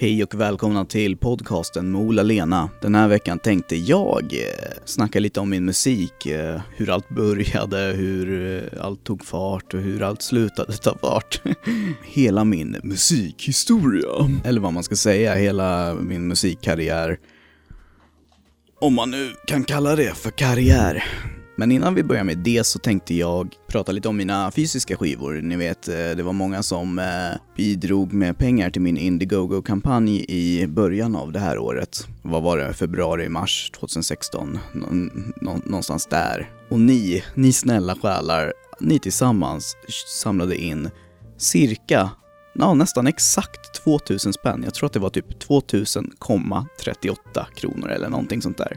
Hej och välkomna till podcasten med Ola-Lena. Den här veckan tänkte jag eh, snacka lite om min musik, eh, hur allt började, hur eh, allt tog fart och hur allt slutade ta fart. hela min musikhistoria, eller vad man ska säga, hela min musikkarriär. Om man nu kan kalla det för karriär. Men innan vi börjar med det så tänkte jag prata lite om mina fysiska skivor. Ni vet, eh, det var många som eh, bidrog med pengar till min Indiegogo-kampanj i början av det här året. Vad var det? Februari, mars 2016? Nå någonstans där. Och ni, ni snälla själar, ni tillsammans samlade in cirka, ja, nästan exakt 2000 spänn. Jag tror att det var typ 2000,38 kronor eller någonting sånt där.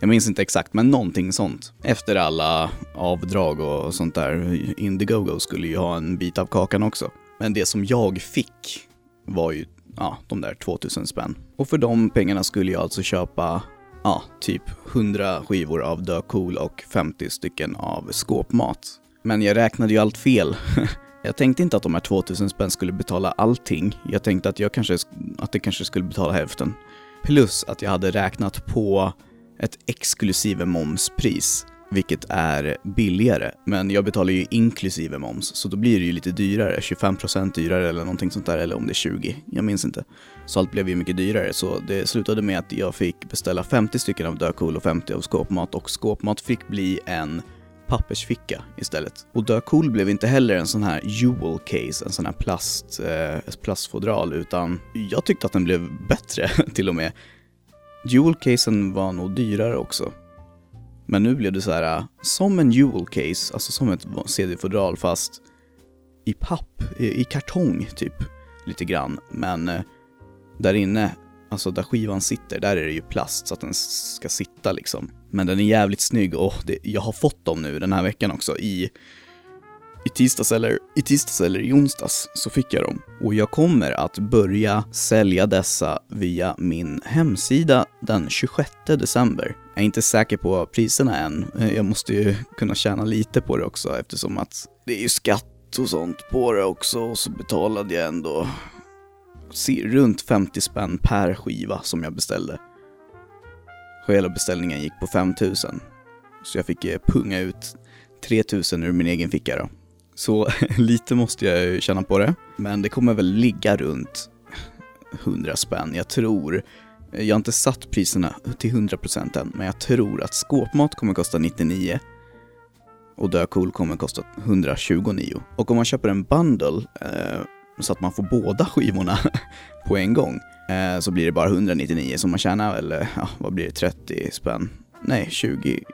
Jag minns inte exakt, men någonting sånt. Efter alla avdrag och sånt där. Indiegogo skulle ju ha en bit av kakan också. Men det som jag fick var ju, ja, de där 2000 spänn. Och för de pengarna skulle jag alltså köpa, ja, typ 100 skivor av Dö Cool och 50 stycken av skåpmat. Men jag räknade ju allt fel. Jag tänkte inte att de här 2000 spänn skulle betala allting. Jag tänkte att, jag kanske, att det kanske skulle betala hälften. Plus att jag hade räknat på ett exklusive momspris, vilket är billigare. Men jag betalar ju inklusive moms, så då blir det ju lite dyrare, 25% dyrare eller någonting sånt där, eller om det är 20, jag minns inte. Så allt blev ju mycket dyrare, så det slutade med att jag fick beställa 50 stycken av Döcool och 50 av skåpmat och skåpmat fick bli en pappersficka istället. Och Döcool blev inte heller en sån här jewel case, en sån här plast, eh, plastfodral, utan jag tyckte att den blev bättre till och med. Jewel-casen var nog dyrare också. Men nu blev det så här, äh, som en jewel-case, alltså som ett CD-fodral fast i papp, i, i, kartong typ, lite grann. Men äh, där inne, alltså där skivan sitter, där är det ju plast så att den ska sitta liksom. Men den är jävligt snygg och det, jag har fått dem nu den här veckan också i i tisdags eller i tisdags eller i onsdags så fick jag dem. Och jag kommer att börja sälja dessa via min hemsida den 26 december. Jag är inte säker på priserna än. Jag måste ju kunna tjäna lite på det också eftersom att det är ju skatt och sånt på det också och så betalade jag ändå runt 50 spänn per skiva som jag beställde. Hela beställningen gick på 5000. Så jag fick punga ut 3000 ur min egen ficka då. Så lite måste jag ju känna på det. Men det kommer väl ligga runt 100 spänn. Jag tror, jag har inte satt priserna till 100% än, men jag tror att skåpmat kommer kosta 99 och Döcool kommer kosta 129. Och om man köper en bundle eh, så att man får båda skivorna på en gång eh, så blir det bara 199 så man tjänar väl, eh, ja, vad blir det, 30 spänn? Nej, 20,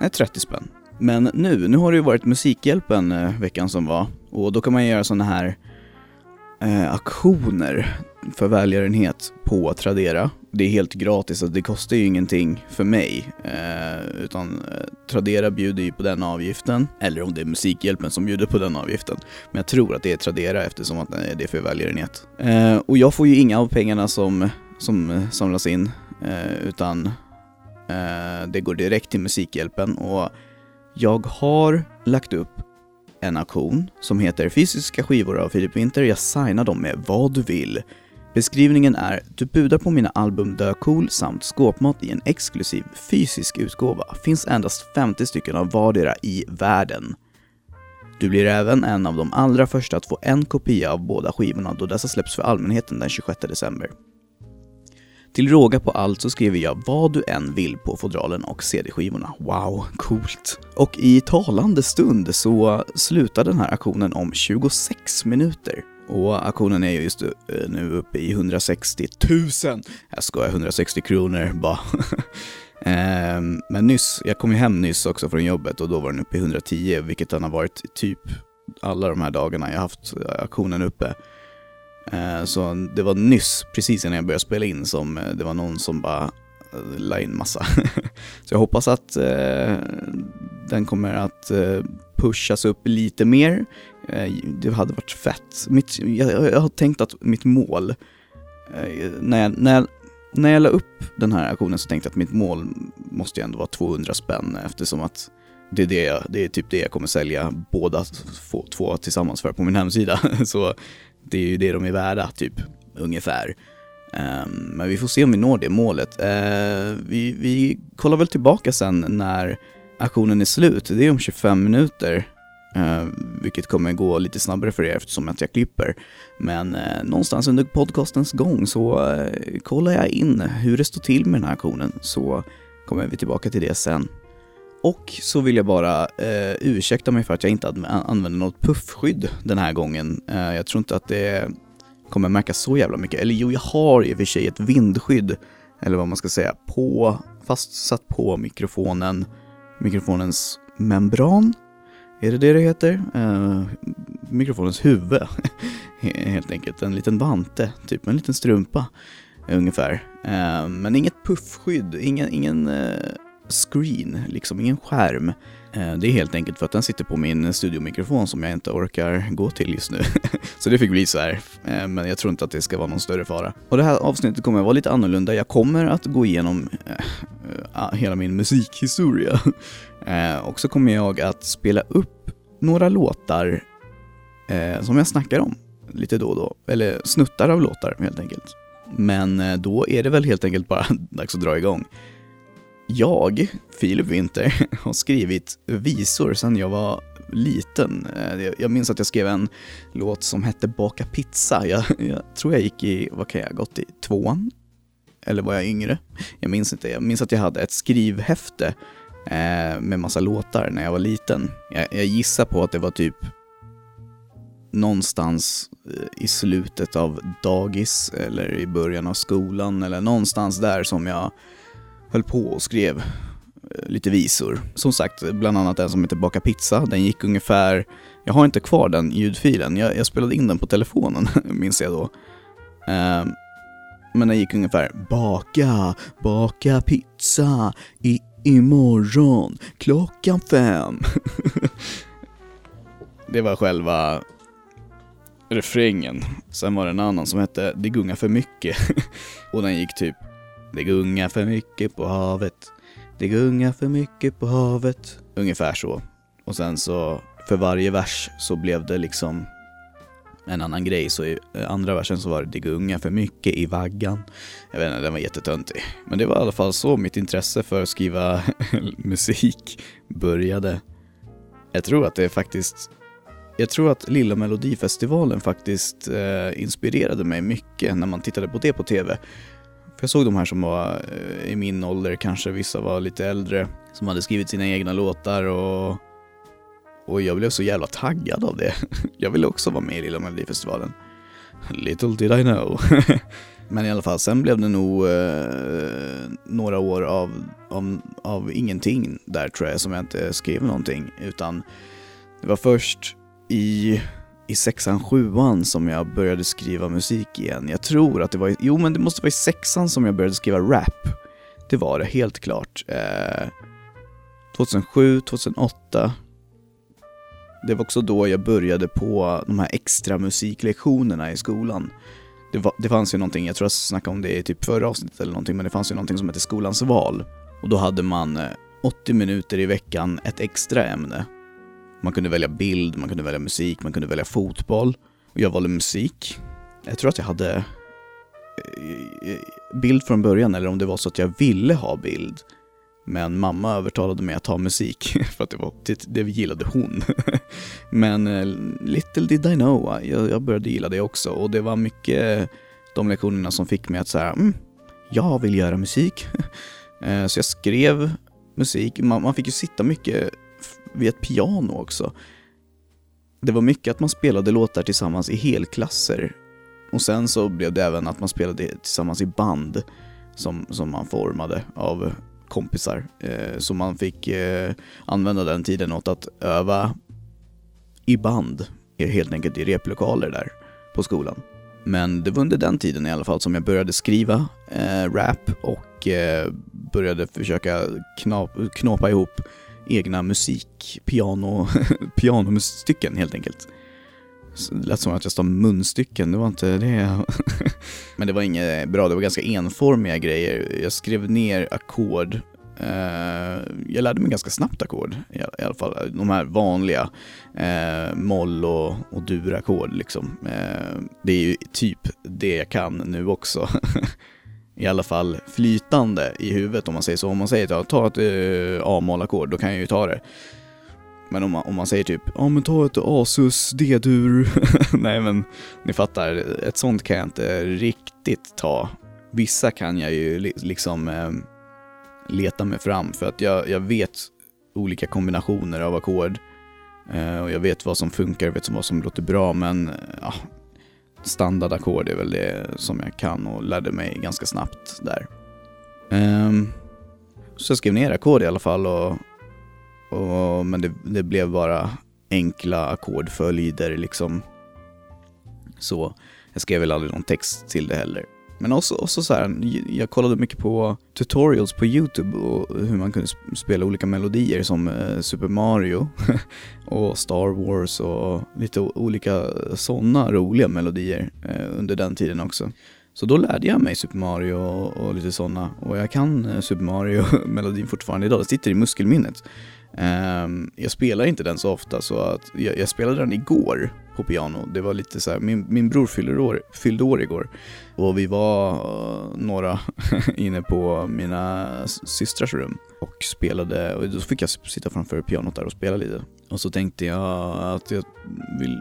nej 30 spänn men nu, nu har det ju varit Musikhjälpen eh, veckan som var och då kan man göra sådana här eh, aktioner för välgörenhet på Tradera. Det är helt gratis, så det kostar ju ingenting för mig. Eh, utan eh, Tradera bjuder ju på den avgiften, eller om det är Musikhjälpen som bjuder på den avgiften. Men jag tror att det är Tradera eftersom att eh, det är för välgörenhet. Eh, och jag får ju inga av pengarna som, som eh, samlas in, eh, utan eh, det går direkt till Musikhjälpen. och jag har lagt upp en auktion som heter Fysiska skivor av Filip Winter. Jag signar dem med vad du vill. Beskrivningen är du budar på mina album Dö Cool samt skåpmat i en exklusiv fysisk utgåva. Finns endast 50 stycken av vardera i världen. Du blir även en av de allra första att få en kopia av båda skivorna då dessa släpps för allmänheten den 26 december. Till råga på allt så skriver jag vad du än vill på fodralen och CD-skivorna. Wow, coolt! Och i talande stund så slutar den här aktionen om 26 minuter. Och aktionen är just eh, nu uppe i 160 000! Jag skojar, 160 kronor bara. Ehm, men nyss, jag kom ju hem nyss också från jobbet och då var den uppe i 110, vilket den har varit typ alla de här dagarna jag haft eh, aktionen uppe. Eh, så det var nyss, precis innan jag började spela in, som eh, det var någon som bara eh, la in massa. Så jag hoppas att den kommer att pushas upp lite mer. Det hade varit fett. Mitt, jag, har tänkt att mitt mål, när jag, när, jag, när jag la upp den här aktionen så tänkte jag att mitt mål måste ju ändå vara 200 spänn eftersom att det är, det, jag, det är typ det jag kommer sälja båda två tillsammans för på min hemsida. Så det är ju det de är värda, typ, ungefär. Ehm, men vi får se om vi når det målet. Eh, vi, vi kollar väl tillbaka sen när aktionen är slut. Det är om 25 minuter. Uh, vilket kommer gå lite snabbare för er eftersom att jag klipper. Men uh, någonstans under podcastens gång så uh, kollar jag in hur det står till med den här aktionen. Så kommer vi tillbaka till det sen. Och så vill jag bara eh, ursäkta mig för att jag inte använder något puffskydd den här gången. Eh, jag tror inte att det kommer märkas så jävla mycket. Eller jo, jag har i och för sig ett vindskydd, eller vad man ska säga, på, fastsatt på mikrofonen, mikrofonens membran är det det det heter? Eh, mikrofonens huvud, helt enkelt. En liten vante, typ en liten strumpa ungefär. Eh, men inget puffskydd, ingen, ingen eh, screen, liksom ingen skärm. Eh, det är helt enkelt för att den sitter på min studiomikrofon som jag inte orkar gå till just nu. så det fick bli så här, eh, men jag tror inte att det ska vara någon större fara. Och det här avsnittet kommer att vara lite annorlunda. Jag kommer att gå igenom eh, hela min musikhistoria och så kommer jag att spela upp några låtar som jag snackar om lite då och då. Eller snuttar av låtar helt enkelt. Men då är det väl helt enkelt bara dags att dra igång. Jag, Filip Winter, har skrivit visor sedan jag var liten. Eh, jag minns att jag skrev en låt som hette Baka pizza. Jag, jag tror jag gick i, vad kan jag ha gått i, tvåan? Eller var jag yngre? Jag minns inte. Jag minns att jag hade ett skrivhäfte eh, med massa låtar när jag var liten. Jag, jag gissar på att det var typ någonstans eh, i slutet av dagis eller i början av skolan eller någonstans där som jag höll på och skrev eh, lite visor. Som sagt, bland annat en som heter Baka pizza. Den gick ungefär, jag har inte kvar den ljudfilen, jag, jag spelade in den på telefonen minns jag då. Uh, men den gick ungefär Baka, baka pizza i Imorgon klockan fem. det var själva refrängen. Sen var det en annan som hette Det gungar för mycket. Och den gick typ det gungar för mycket på havet. Det gungar för mycket på havet. Ungefär så. Och sen så för varje vers så blev det liksom en annan grej. Så i eh, andra versen så var det det gungar för mycket i vaggan. Jag vet inte, den var jättetöntig. Men det var i alla fall så mitt intresse för att skriva musik började. Jag tror att det är faktiskt jag tror att Lilla Melodifestivalen faktiskt eh, inspirerade mig mycket när man tittade på det på TV. För jag såg de här som var eh, i min ålder, kanske vissa var lite äldre, som hade skrivit sina egna låtar och och jag blev så jävla taggad av det. Jag ville också vara med i Lilla Melodifestivalen. Little did I know. Men i alla fall, sen blev det nog eh, några år av, av, av ingenting där tror jag, som jag inte skrev någonting. Utan det var först i, i sexan, sjuan som jag började skriva musik igen. Jag tror att det var, i, jo men det måste vara i sexan som jag började skriva rap. Det var det, helt klart. Eh, 2007, 2008 det var också då jag började på de här extra musiklektionerna i skolan. Det, var, det fanns ju någonting, jag tror jag snackade om det i typ förra avsnittet eller någonting, men det fanns ju någonting som hette skolans val. Och då hade man eh, 80 minuter i veckan ett extra ämne. Man kunde välja bild, man kunde välja musik, man kunde välja fotboll. Och jag valde musik. Jag tror att jag hade eh, eh, bild från början, eller om det var så att jag ville ha bild. Men mamma övertalade mig att ta musik, för att det var det, det gillade hon. Men eh, little did I know, jag, jag, började gilla det också och det var mycket de lektionerna som fick mig att säga, mm, jag vill göra musik. så jag skrev musik, man, man fick ju sitta mycket vid ett piano också. Det var mycket att man spelade låtar tillsammans i helklasser. Och sen så blev det även att man spelade tillsammans i band som, som man formade av kompisar. Eh, så man fick eh, använda den tiden åt att öva i band, eh, helt enkelt i replokaler där på skolan. Men det var under den tiden i alla fall som jag började skriva eh, rap och eh, började försöka knap, knåpa ihop egna musik, piano, pianostycken helt enkelt. det lät som att jag sa munstycken, det var inte det. Men det var inget bra, det var ganska enformiga grejer. Jag skrev ner ackord eh, jag lärde mig ganska snabbt ackord i, alla fall. De här vanliga eh, moll och, och dur-ackord liksom. Eh, det är ju typ det jag kan nu också. I alla fall flytande i huvudet om man säger så. Om man säger att ta ett eh, A-moll-ackord, då kan jag ju ta det. Men om man, om man säger typ, ja men ta ett Asus D-dur. Nej men, ni fattar, ett sånt kan jag inte riktigt ta. Vissa kan jag ju liksom eh, leta mig fram för att jag, jag vet olika kombinationer av ackord. Eh, och jag vet vad som funkar, jag vet vad som låter bra men ja, standardackord är väl det som jag kan och lärde mig ganska snabbt där. Um, så jag skrev ner ackord i alla fall och, och men det, det, blev bara enkla ackordföljder liksom. Så jag skrev väl aldrig någon text till det heller. Men också, också så här, jag kollade mycket på tutorials på YouTube och hur man kunde spela olika melodier som eh, Super Mario och Star Wars och lite olika sådana roliga melodier eh, under den tiden också. Så då lärde jag mig Super Mario och, lite sådana och jag kan eh, Super Mario-melodin fortfarande idag, det sitter i muskelminnet. Ehm, jag spelar inte den så ofta så att jag, jag, spelade den igår på piano. Det var lite så här, min, min bror fyllde år, fyllde år igår och vi var eh, några inne på mina systrars rum och spelade och då fick jag sitta framför pianot där och spela lite. Och så tänkte jag att jag vill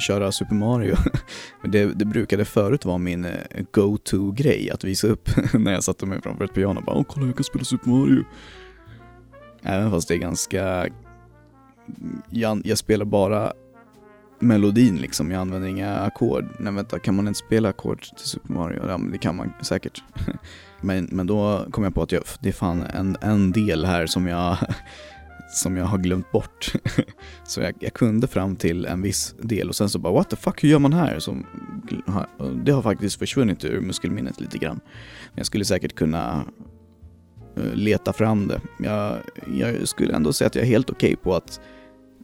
köra Super Mario. det, det brukade förut vara min eh, go-to-grej att visa upp när jag satte mig framför ett piano. Bara, Åh, kolla jag kan spela Super Mario. Även fast det är ganska... Mm, jag, jag spelar bara melodin liksom, jag använder inga ackord. Nej vänta, kan man inte spela ackord till Super Mario? Ja, men det kan man säkert. men, men då kom jag på att jag, det är fan en, en del här som jag, som jag har glömt bort. så jag, jag, kunde fram till en viss del och sen så bara what the fuck, hur gör man här? Så, det har faktiskt försvunnit ur muskelminnet lite grann. Men jag skulle säkert kunna eh, leta fram det. Jag, jag skulle ändå säga att jag är helt okej okay på att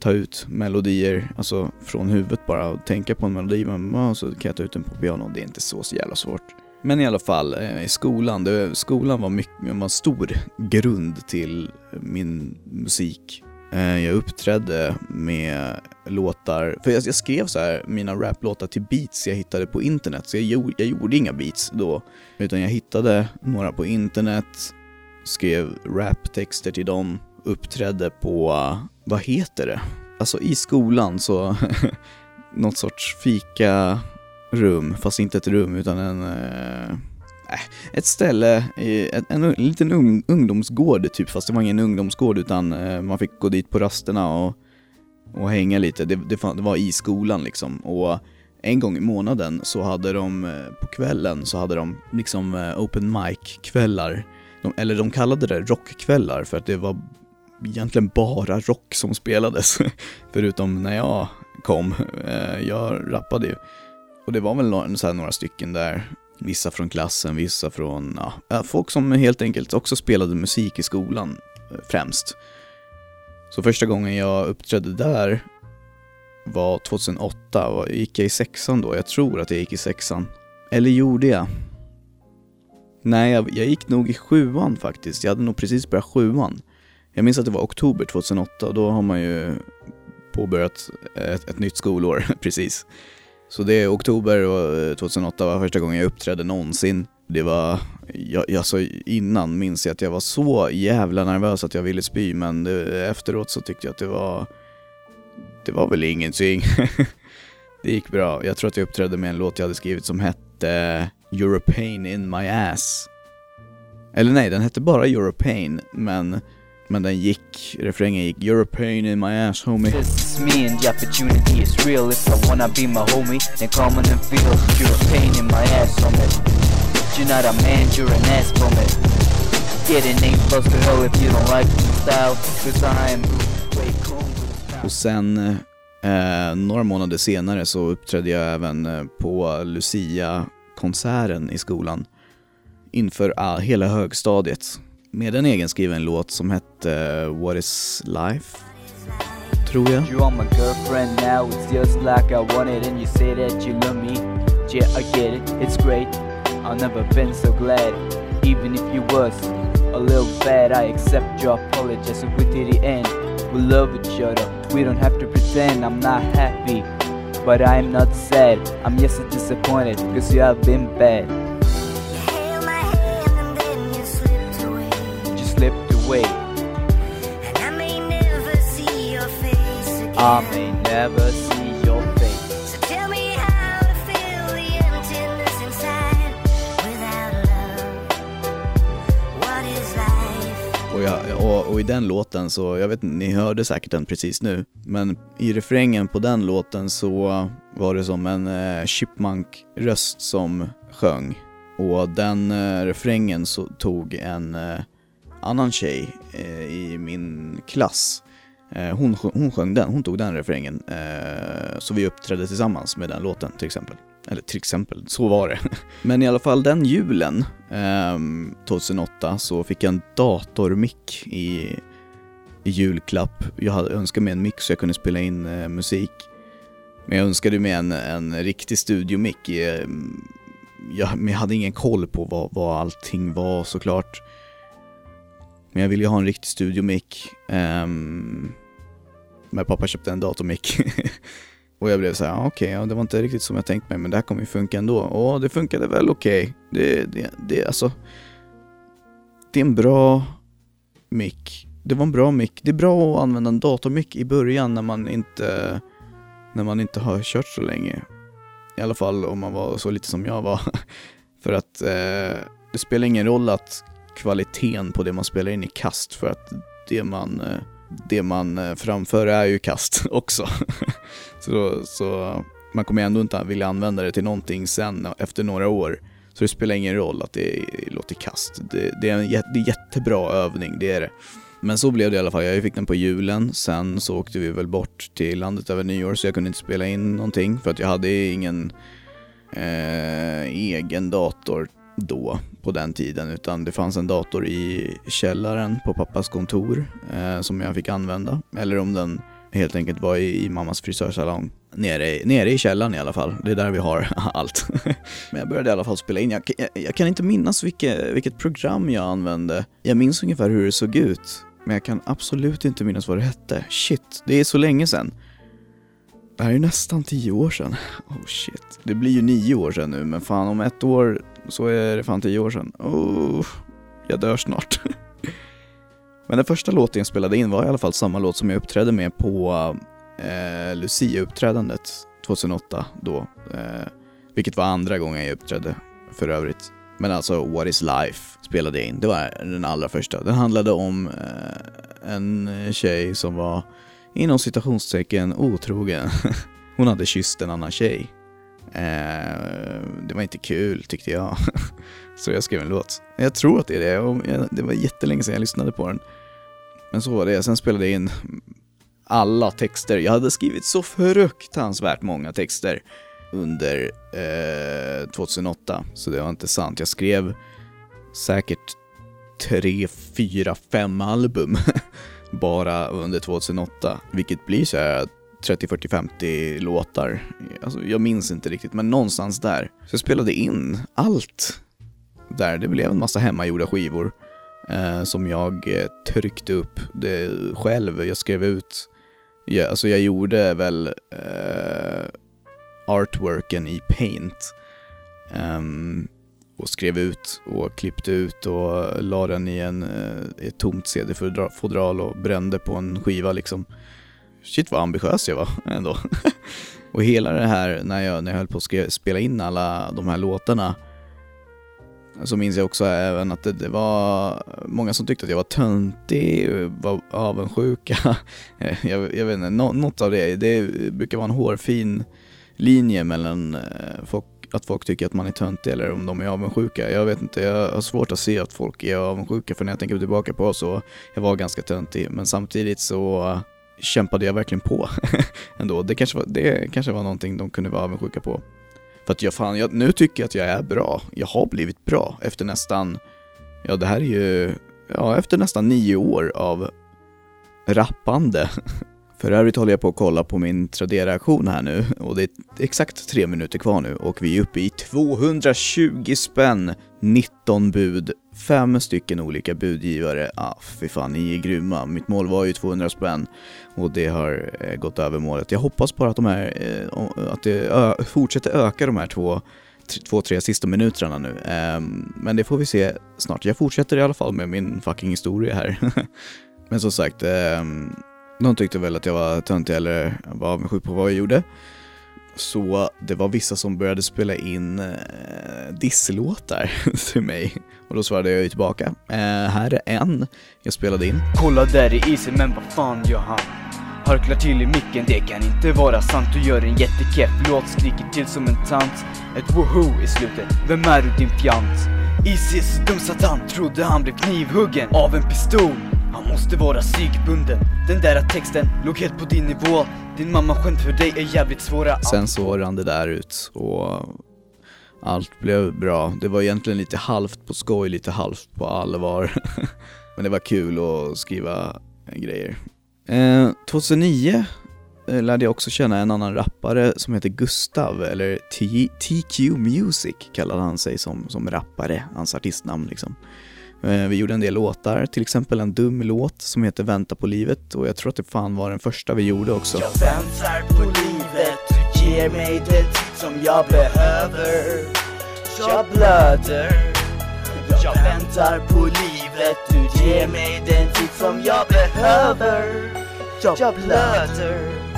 ta ut melodier, alltså från huvudet bara och tänka på en melodi, men så kan jag ta ut den på piano. Det är inte så, så jävla svårt. Men i alla fall, eh, i skolan, det, skolan var, mycket, var en stor grund till min musik. Eh, jag uppträdde med låtar, för jag, jag skrev så här, mina raplåtar till beats jag hittade på internet, så jag, jag gjorde inga beats då, utan jag hittade några på internet, skrev raptexter till dem, uppträdde på, vad heter det? Alltså i skolan så, något sorts fika rum, fast inte ett rum utan en, eh, äh, ett ställe, en, en, en liten un, ungdomsgård typ, fast det var ingen ungdomsgård utan eh, man fick gå dit på rasterna och, och hänga lite. Det, det, det var i skolan liksom. Och en gång i månaden så hade de, eh, på kvällen så hade de liksom eh, open mic-kvällar de, eller de kallade det rockkvällar för att det var egentligen bara rock som spelades. Förutom när jag kom. Eh, jag rappade ju. Och det var väl några, så några stycken där. Vissa från klassen, vissa från, ja, folk som helt enkelt också spelade musik i skolan eh, främst. Så första gången jag uppträdde där var 2008, gick jag i sexan då? Jag tror att jag gick i sexan. Eller gjorde jag? Nej, jag, jag, gick nog i sjuan faktiskt. Jag hade nog precis börjat sjuan. Jag minns att det var oktober 2008 och då har man ju påbörjat ett, ett nytt skolår precis. Så det är oktober 2008 eh, var första gången jag uppträdde någonsin. Det var, jag, alltså innan minns jag att jag var så jävla nervös att jag ville spy men det, efteråt så tyckte jag att det var, det var väl ingenting. det gick bra. Jag tror att jag uppträdde med en låt jag hade skrivit som hette You're a pain in my ass. Eller nej, den hette bara You're a pain, men, men den gick, refrängen gick You're a pain in my ass homie. This is me and the opportunity is real if I wanna be my homie, then come on and feel You're a pain in my ass homie. You're not a man, you're an ass homie. Get an name close to hell if you don't like my style, cause I'm. Och sen Eh, några månader senare så uppträdde jag även eh, på Lucia konserten i skolan inför all, hela högstadiet med en egenskriven låt som hette eh, What is life? Tror jag. You are my girlfriend now, it's just like I wanted and you say that you love me. Yeah, I get it, it's great. I've never been so glad. Even if you was a little bad, I accept your apology. So we to the end, we love each other. We don't have to pretend I'm not happy. But I'm not sad, I'm just disappointed because you have been bad. And I may never see your face again. I may never see your face. So tell me how to fill the emptiness inside without love. What is life? Och, jag, och, och i den låten så, jag vet inte, ni hörde säkert den precis nu, men i refrängen på den låten så var det som en eh, chipmunk-röst som sjöng. Och den eh, refrängen så tog en eh, annan tjej eh, i min klass. Eh, hon, hon sjöng den, hon tog den refrängen. Eh, så vi uppträdde tillsammans med den låten till exempel. Eller till exempel, så var det. Men i alla fall den julen, ehm, 2008, så fick jag en datormick i, i julklapp. Jag hade önskat mig en mick så jag kunde spela in eh, musik. Men jag önskade mig en, en riktig studiomick. Ehm, jag, men jag hade ingen koll på vad, vad allting var såklart. Men jag ville ju ha en riktig studiomick. Um, ehm, men pappa köpte en datormick. Och jag blev så här, okej, okej, ja, det var inte riktigt som jag tänkt mig, men det här kommer ju funka ändå. Och det funkade väl okej. Det, det, det, alltså, det är en bra mick. Det var en bra mick. Det är bra att använda en datormick i början när man inte, när man inte har kört så länge. I alla fall om man var så lite som jag var. för att eh, det spelar ingen roll att kvaliteten på det man spelar in i kast, för att det man, eh, det man eh, framför är ju kast också. Så, så man kommer ändå inte vilja använda det till någonting sen efter några år. Så det spelar ingen roll att det låter kast. Det, det, är en det är jättebra övning, det är det. Men så blev det i alla fall. Jag fick den på julen, sen så åkte vi väl bort till landet över nyår så jag kunde inte spela in någonting för att jag hade ingen eh, egen dator då, på den tiden, utan det fanns en dator i källaren på pappas kontor eh, som jag fick använda. Eller om den helt enkelt var i, i mammas frisörsalong. Nere, i- nere i källaren i alla fall. Det är där vi har allt. Men jag började i alla fall spela in. Jag, jag, jag kan inte minnas vilket, vilket program jag använde. Jag minns ungefär hur det såg ut. Men jag kan absolut inte minnas vad det hette. Shit, det är så länge sedan. Det här är nästan tio år sedan. Oh shit. Det blir ju nio år sedan nu, men fan om ett år så är det fan tio år sedan. Oh, jag dör snart. Men den första låten jag spelade in var i alla fall samma låt som jag uppträdde med på eh, Lucia-uppträdandet 2008 då. Eh, vilket var andra gången jag uppträdde för övrigt. Men alltså What is Life spelade jag in. Det var den allra första. Den handlade om eh, en tjej som var inom citationstecken otrogen. Hon hade kysst en annan tjej. Eh, det var inte kul tyckte jag. Så jag skrev en låt. Jag tror att det är det. och jag- Det var jättelänge sedan jag lyssnade på den. Men så var det. Sen spelade jag in alla texter. Jag hade skrivit så fruktansvärt många texter under eh, 2008. Så det var inte sant. Jag skrev säkert tre, fyra, fem album bara under 2008. Vilket blir så här 30, 40, 50 låtar. Alltså, jag minns inte riktigt, men någonstans där. Så jag spelade in allt där. Det blev en massa hemmagjorda skivor eh, som jag eh, tryckte upp det själv. Jag skrev ut, ja, alltså jag gjorde väl eh, artworken i Paint. Ehm, och skrev ut och klippte ut och la den i en, eh, ett tomt CD-fodral och brände på en skiva liksom. Shit vad ambitiös jag var ändå. och hela det här när jag, när jag höll på att spela in alla de här låtarna så minns jag också även att det, det var många som tyckte att jag var töntig, var avundsjuka. Jag, jag vet inte, nå- något av det. Det brukar vara en hårfin linje mellan eh, folk, att folk tycker att man är töntig eller om de är avundsjuka. Jag vet inte, jag har svårt att se att folk är avundsjuka för när jag tänker tillbaka på så jag var ganska töntig. Men samtidigt så kämpade jag verkligen på ändå. Det kanske var, det kanske var någonting de kunde vara avundsjuka på. För att jag fan, jag, nu tycker jag att jag är bra. Jag har blivit bra efter nästan, ja det här är ju, ja efter nästan nio år av rappande. För övrigt håller jag på att kolla på min Tradera-aktion här nu och det är exakt tre minuter kvar nu och vi är uppe i 220 spänn, 19 bud fem stycken olika budgivare. Ah, fy fan, ni är grymma. Mitt mål var ju 200 spänn och det har eh, gått över målet. Jag hoppas bara att de här, eh, att det ö- fortsätter öka de här två, t- två, tre sista minuterna nu. Eh, men det får vi se snart. Jag fortsätter i alla fall med min fucking historia här. men som sagt, ehm, de tyckte väl att jag var töntig eller var avundsjuk på vad jag gjorde. Så det var vissa som började spela in eh, disslåtar till mig. Och då svarade jag ju tillbaka. Eh, här är en jag spelade in. Kolla där i isen men vad fan gör han? Harklar till i micken, det kan inte vara sant Du gör en jättekeff låt, skriker till som en tant Ett woho i slutet, vem är du din fjant? Easy så dum satan, trodde han blev knivhuggen av en pistol han måste vara psykbunden Den där texten låg helt på din nivå Din mamma skämt för dig är jävligt svåra Sen så rann det där ut och allt blev bra. Det var egentligen lite halvt på skoj, lite halvt på allvar. Men det var kul att skriva grejer. Eh, 2009 eh, lärde jag också känna en annan rappare som heter Gustav, eller T- TQ Music kallade han sig som, som rappare, hans artistnamn liksom. Eh, vi gjorde en del låtar, till exempel en dum låt som heter Vänta på livet och jag tror att det fan var den första vi gjorde också. Jag väntar på livet, du ger mig det tid som jag behöver. Jag blöder. Jag väntar på livet, du ger mig den tid som jag behöver. Jag blöder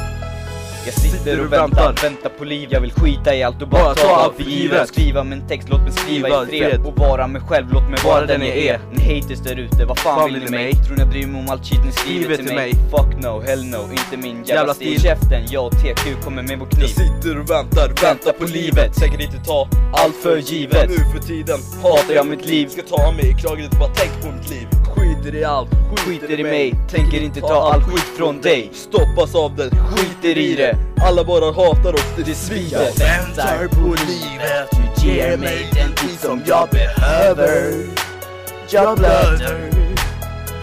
jag sitter och väntar, väntar på liv. Jag vill skita i allt och bara ta allt för givet. Skriva min text, låt mig skriva i fred. Och vara mig själv, låt mig vara den jag är. Ni haters där ute, vad fan vill ni mig? Tror ni jag bryr mig om allt shit ni skriver till mig? Fuck no, hell no, inte min jävla stil. Käften, jag och TQ kommer med vår kniv. Jag sitter och väntar, väntar på livet. Tänker inte ta Allt för givet. nu för tiden. Hatar jag mitt liv. Ska ta mig i kragen, bara tänk på mitt liv Skiter i allt, Skiter i mig, tänker inte ta all skit från dig. Stoppas av det, Skiter i det. Alla bara hatar oss, det, det Jag svider väntar på livet, du ger mig den tid som jag behöver. Jag blöder.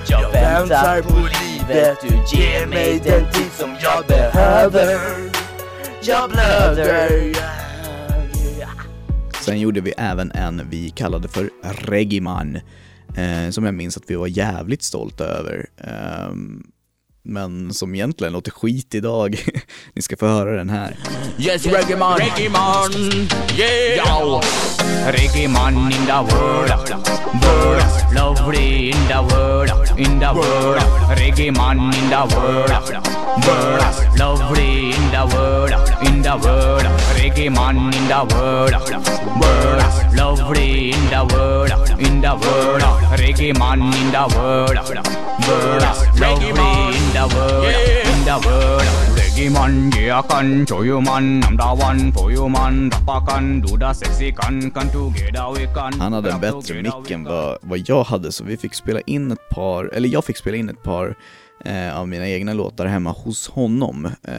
Jag väntar på livet, du ger mig den tid som jag behöver. Jag blöder. Sen gjorde vi även en vi kallade för Regiman, Eh, som jag minns att vi var jävligt stolta över. Ehm, Ehm, men som egentligen låter skit idag. Ni ska få höra den här. Yes, reggae man. Reggae man. Yeah. Yo. Reggae man in the world. World. Lovely in the world. In the world. Reggae man in the world. World. Lovely in the world. In the world. Reggae man in the world. World. Lovely in the world. In the world. Reggae man in the world. World. Lovely in the world. In the world. Reggae man, yeah, I can show you man. I'm the one for you man. Rappa can do the sexy can. Can together we can. Han hade en bättre mick än vad, vad jag hade, så vi fick spela in ett par, eller jag fick spela in ett par eh, av mina egna låtar hemma hos honom eh,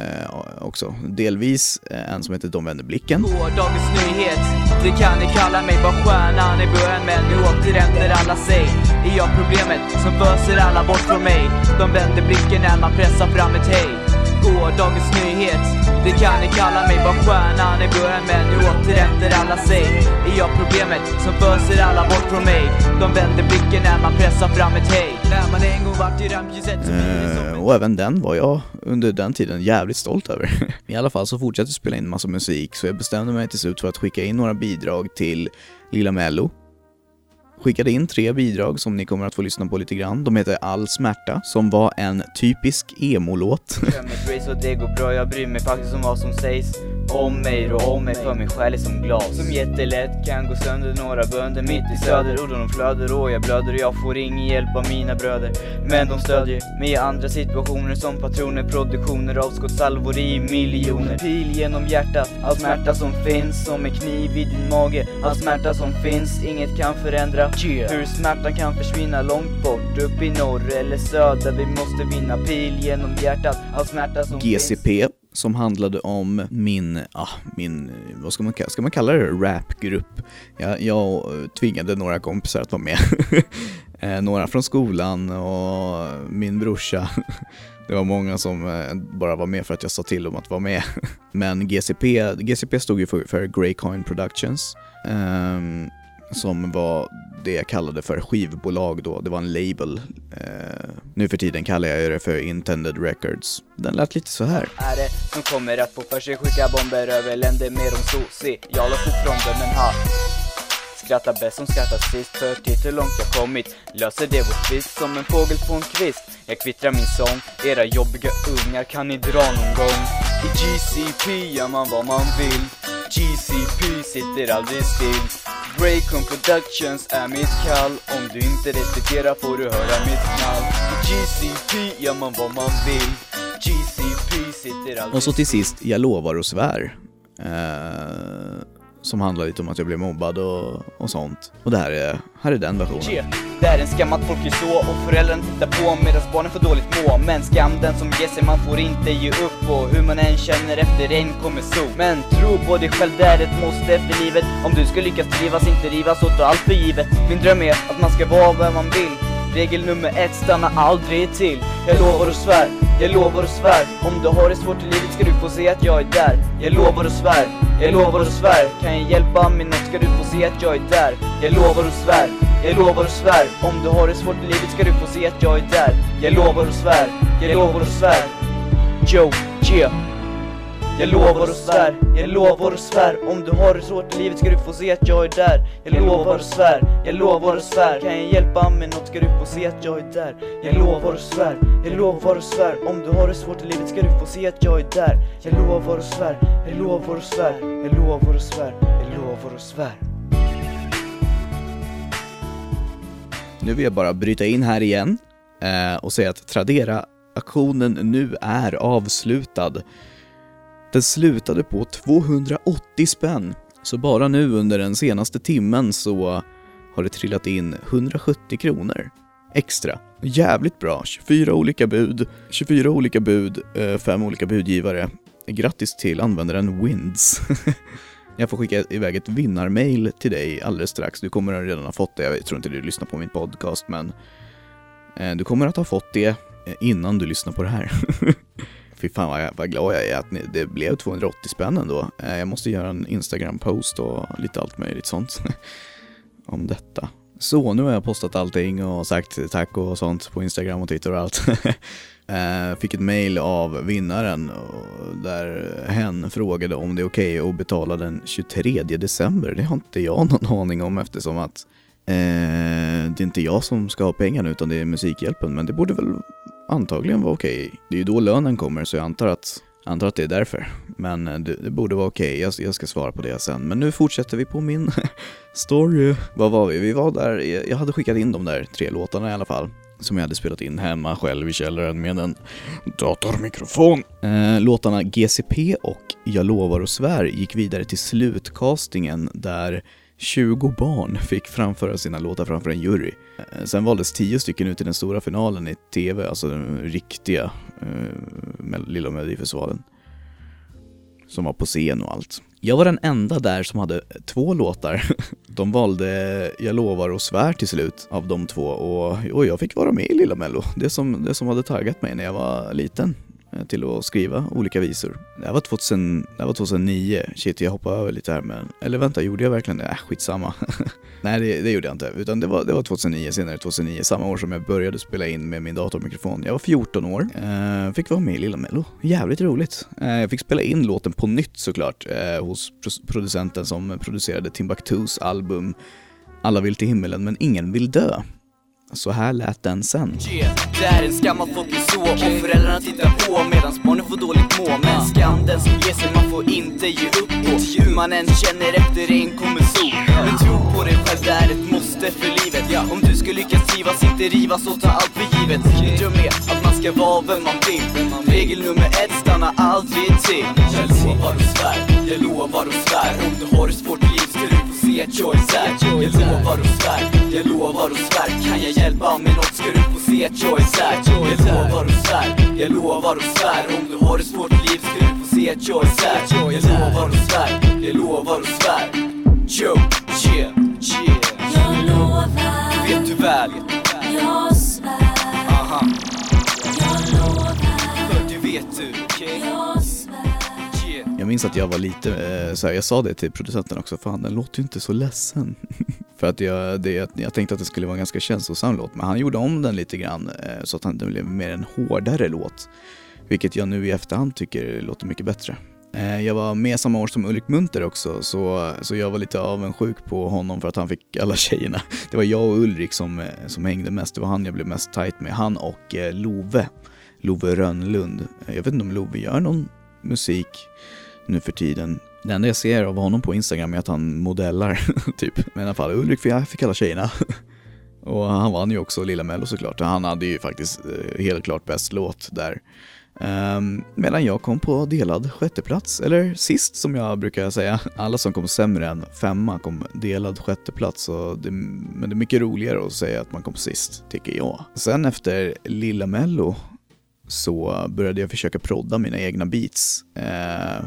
också. Delvis eh, en som heter De vänder blicken. Gårdagens nyhet, det kan ni kalla mig Bara stjärnan i början men nu återvänder alla sig Är jag problemet som föser alla bort från mig? De vänder blicken när man pressar fram ett hej Gårdagens nyhet, det kan ni kalla mig Bara stjärnan i början men nu återhämtar alla sig Är jag problemet som föser alla bort från mig? De vänder blicken när man pressar fram ett hej När man en gång vart i rampljuset så Eh, och även den var jag under den tiden jävligt stolt över. I alla fall så fortsatte jag spela in massa musik så jag bestämde mig till slut för att skicka in några bidrag till Lilla Mello. Skickade in tre bidrag som ni kommer att få lyssna på lite grann. De heter All smärta, som var en typisk emo-låt. Jag mig, Grace och det går bra, jag bryr mig faktiskt om vad som sägs om mig och om mig för min själ är som glas. Som jättelätt kan gå sönder några bönder mitt i söder. Orden de flöder och jag blöder jag får ingen hjälp av mina bröder. Men de stödjer mig i andra situationer som patroner Produktioner av skottsalvor i miljoner. Pil genom hjärtat, all smärta som finns som en kniv i din mage. All smärta som finns, inget kan förändra. Hur smärtan kan försvinna långt bort, upp i norr eller söder. Vi måste vinna pil genom hjärtat, all smärta som finns. GCP, som handlade om min, ah, min, vad ska man, ska man kalla det, rapgrupp. Jag, jag eh, tvingade några kompisar att vara med. Eh, några från skolan och min brorsa. Det var många som eh, bara var med för att jag sa till dem att vara med. Men GCP, GCP stod ju för, för Greycoin Productions. Um, som var det jag kallade för skivbolag då, det var en label. Eh, nu för tiden kallar jag det för Intended Records. Den lät lite så här. är det som kommer att på sig skicka bomber över länder med de så se Jag la från fronten men ha Skrattar bäst som skrattar sist. För titt hur långt jag kommit Löser det vår tvist som en fågel på en kvist. Jag kvittrar min sång, era jobbiga ungar kan ni dra någon gång? I GCP gör man vad man vill. GCP sitter aldrig still. Greycon Productions är mitt kall. Om du inte respekterar får du höra mitt knall. I GCP gör man vad man vill. GCP sitter aldrig Och så till sist, Jag lovar och svär. Eh, som handlar lite om att jag blev mobbad och, och sånt. Och det här är, här är den versionen. Det är en skam att folk är så och föräldrarna tittar på medan barnen får dåligt må. Men skam den som ger sig, man får inte ge upp. Och hur man än känner efter regn kommer sol Men tro på dig själv, det är ett måste efter livet. Om du ska lyckas trivas, inte rivas och ta allt för givet. Min dröm är att man ska vara vem man vill. Regel nummer ett, stanna aldrig till. Jag lovar och svär, jag lovar och svär. Om du har det svårt i livet ska du få se att jag är där. Jag lovar och svär, jag lovar och svär. Kan jag hjälpa med något ska du få se att jag är där. Jag lovar och svär, jag lovar och svär. Om du har det svårt i livet ska du få se att jag är där. Jag lovar och svär, jag lovar och svär. Joe, yeah jag lovar och svär, jag lovar och svär Om du har det svårt i livet ska du få se att jag är där Jag lovar och svär, jag lovar och svär Kan jag hjälpa med något ska du få se att jag är där Jag lovar och svär, jag lovar och svär Om du har det svårt i livet ska du få se att jag är där Jag lovar och svär, jag lovar och svär Jag lovar och svär, jag lovar och svär Nu vill jag bara bryta in här igen eh, och säga att Tradera-aktionen nu är avslutad. Den slutade på 280 spänn, så bara nu under den senaste timmen så har det trillat in 170 kronor extra. Jävligt bra, 24 olika bud, 24 olika bud, eh, fem olika budgivare. Grattis till användaren Winds. Jag får skicka iväg ett vinnarmail till dig alldeles strax. Du kommer redan ha fått det. Jag tror inte du lyssnar på min podcast, men eh, du kommer att ha fått det eh, innan du lyssnar på det här. Fy fan vad, vad glad jag är att ni, det blev 280 spänn ändå. Eh, jag måste göra en Instagram-post och lite allt möjligt sånt om detta. Så, nu har jag postat allting och sagt tack och sånt på Instagram och Twitter och allt. Eh, fick ett mail av vinnaren där hen frågade om det är okej att betala den 23 december. Det har inte jag någon aning om eftersom att eh, det är inte jag som ska ha pengarna utan det är Musikhjälpen. Men det borde väl antagligen vara okej. Det är ju då lönen kommer så jag antar att, antar att det är därför. Men eh, det, det borde vara okej. Jag, jag ska svara på det sen. Men nu fortsätter vi på min story. Vad var vi? Vi var där, jag hade skickat in de där tre låtarna i alla fall. Som jag hade spelat in hemma själv i källaren med en datormikrofon. Eh, låtarna GCP och Jag lovar och svär gick vidare till slutcastingen där 20 barn fick framföra sina låtar framför en jury. Eh, sen valdes 10 stycken ut i den stora finalen i TV, alltså den riktiga eh, Lilla Melodifestivalen. Som var på scen och allt. Jag var den enda där som hade två låtar. De valde Jag lovar och svär till slut av de två och, och jag fick vara med i Lilla Mello. Det som, det som hade taggat mig när jag var liten Eh, till att skriva olika visor. Det här var, 2000, det här var 2009, shit jag hoppade över lite här men, eller vänta, gjorde jag verkligen det? Äh, skitsamma. Nej det, det gjorde jag inte, utan det var, det var 2009, senare 2009, samma år som jag började spela in med min datormikrofon. Jag var 14 år, eh, fick vara med i Lilla Mello, jävligt roligt. Eh, jag fick spela in låten på nytt såklart, eh, hos pro- producenten som producerade Timbuktus album Alla vill till himmelen men ingen vill dö. Så här lät den sen. Yeah, det är en skam att folk blir så och föräldrarna tittar på medan barnen får dåligt må. Men skam den som ger sig, man får inte ge upp på. Hur man än känner efter regn kommer sol. Men tro på dig själv, det är ett måste för livet. Om du ska lyckas trivas, inte rivas och ta allt för givet. Min dröm är att man ska vara vem man vill. Regel nummer ett, stanna aldrig till. Jag lovar och svär, jag lovar och svär. Om du har det svårt i livet ska du få se att jag är sär Jag lovar och svär, jag lovar och svär. Kan jag hjälpa med något ska du få se att jag är sär Jag lovar och svär, jag lovar och svär. Om du har det svårt i livet ska du få se att jag är sär Jag lovar och svär, jag lovar och svär. Yo, yeah, yeah. Jag lovar, Jag minns att jag var lite, eh, så här, jag sa det till producenten också, fan den låter ju inte så ledsen. För att jag, det, jag tänkte att det skulle vara en ganska känslosam låt, men han gjorde om den lite grann eh, så att den blev mer en hårdare låt. Vilket jag nu i efterhand tycker låter mycket bättre. Eh, jag var med samma år som Ulrik Munter också, så, så jag var lite avundsjuk på honom för att han fick alla tjejerna. Det var jag och Ulrik som, som hängde mest, det var han jag blev mest tight med. Han och Love, Love Rönnlund. Jag vet inte om Love gör någon musik nu för tiden. Det enda jag ser av honom på Instagram är att han modellar, typ. Men i alla fall, Ulrik fick, alla tjejerna. Och han vann ju också Lilla Mello såklart. Han hade ju faktiskt eh, helt klart bäst låt där. Um, medan jag kom på delad sjätteplats, eller sist som jag brukar säga. Alla som kom sämre än femma kom delad sjätteplats, det, men det är mycket roligare att säga att man kom sist, tycker jag. Sen efter Lilla Mello så började jag försöka prodda mina egna beats. Uh,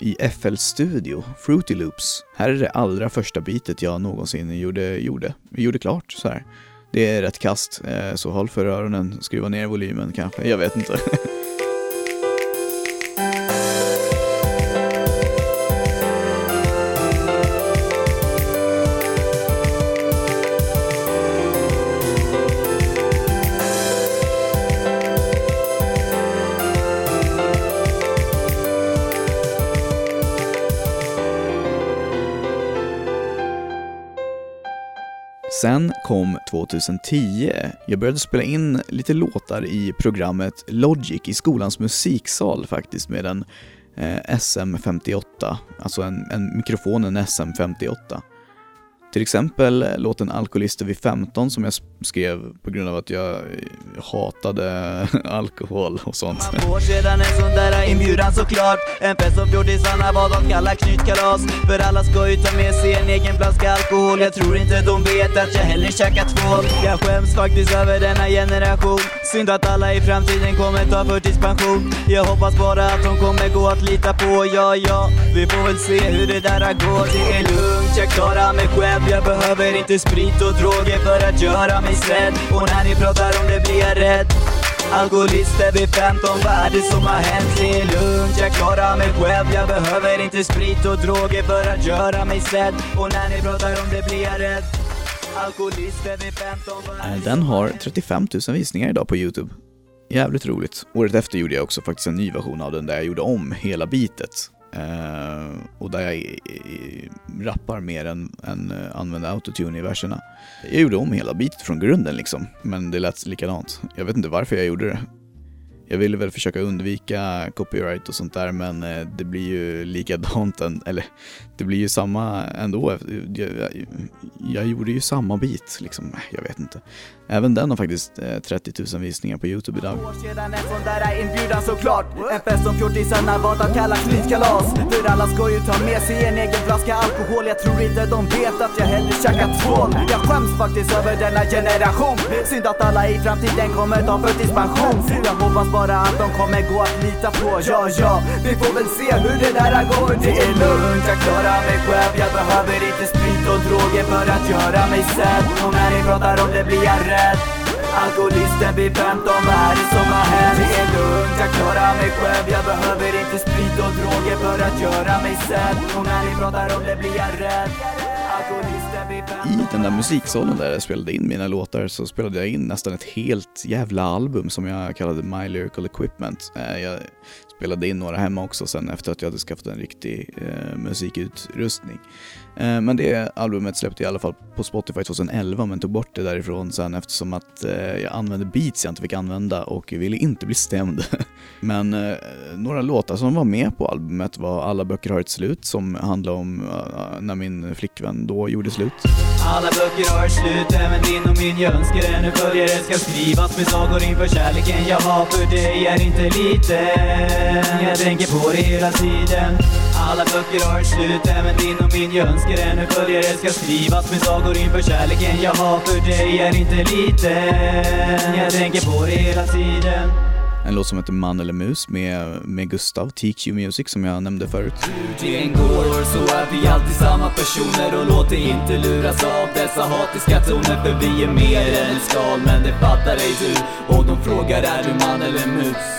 i FL Studio, Fruity Loops. Här är det allra första beatet jag någonsin gjorde, gjorde, gjorde klart så här. Det är rätt kast, eh, så håll för öronen, skruva ner volymen kanske, jag vet inte. Sen kom 2010. Jag började spela in lite låtar i programmet Logic i skolans musiksal faktiskt med en eh, SM58, alltså en, en mikrofon, en SM58. Till exempel eh, låten Alkoholister vid 15 som jag skrev på grund av att jag eh, hatade alkohol och sånt. Man får sedan en sån där inbjudan såklart. En fest som fjortisarna vad de kallar knytkalas. För alla ska ju ta med sig en egen flaska alkohol. Jag tror inte de vet att jag heller käkar tvål. Jag skäms faktiskt över denna generation. Synd att alla i framtiden kommer ta förtidspension. Jag hoppas bara att de kommer gå att lita på. Ja, ja, vi får väl se hur det där går. Det är lugnt, jag klarar mig själv. Jag behöver inte sprit och droger för att göra mig sedd. Och när ni pratar om det blir jag rädd. Alkoholister vid 15, vad är det som har hänt? Det är lugnt, jag klarar mig själv. Jag behöver inte sprit och droger för att göra mig sedd. Och när ni pratar om det blir jag rädd. Eh, den har 35 000 visningar idag på Youtube. Jävligt roligt. Året efter gjorde jag också faktiskt en ny version av den där jag gjorde om hela bitet. Uh, och där jag i, i, rappar mer än, än uh, använder autotune i verserna. Jag gjorde om hela bitet från grunden liksom, men det lät likadant. Jag vet inte varför jag gjorde det. Jag ville väl försöka undvika copyright och sånt där, men uh, det blir ju likadant, en, eller det blir ju samma ändå. Jag, jag, jag gjorde ju samma bit, liksom. Jag vet inte. Även den har faktiskt eh, 30 000 visningar på Youtube idag. år sedan en sån där inbjudan såklart En fest som fjortisarna valt att kalla knytkalas För alla ska ju ta med sig en egen flaska alkohol Jag tror inte de vet att jag hellre käkar tvål Jag skäms faktiskt över denna generation Synd att alla i framtiden kommer ta förtidspension Jag hoppas bara att de kommer gå att lita på Ja, ja, vi får väl se hur det där går Det är lugnt, jag klarar mig själv. Jag behöver inte sprit och droger för att göra mig sedd Och när ni pratar om det blir jag rädd. Alkoholisten vid 15, vad är det som har hänt? Det är lugnt, jag klarar mig själv. Jag behöver inte sprit och droger för att göra mig sedd Och när ni pratar om det blir jag rädd. I den där musiksalen där jag spelade in mina låtar så spelade jag in nästan ett helt jävla album som jag kallade My Lyrical Equipment. Eh, jag spelade in några hemma också sen efter att jag hade skaffat en riktig eh, musikutrustning. Eh, men det albumet släppte jag i alla fall på Spotify 2011 men tog bort det därifrån sen eftersom att eh, jag använde beats jag inte fick använda och ville inte bli stämd. men eh, några låtar som var med på albumet var Alla böcker har ett slut som handlar om när min flickvän då gjorde slut. Alla böcker har ett slut, även din och min Jag önskar ännu följare ska skrivas med sagor inför kärleken jag har för dig är inte liten Jag tänker på det hela tiden alla böcker har ett slut, även din och min. Jag önskar ännu följare ska skrivas med sagor inför kärleken jag har för dig är inte liten. Jag tänker på det hela tiden. En låt som heter Man eller Mus med, med Gustav, TQ Music som jag nämnde förut. Tiden går så är vi alltid samma personer. Och låt dig inte luras av dessa hatiska toner för vi är mer än ett skal. Men det fattar ej du och de frågar är du man eller mus?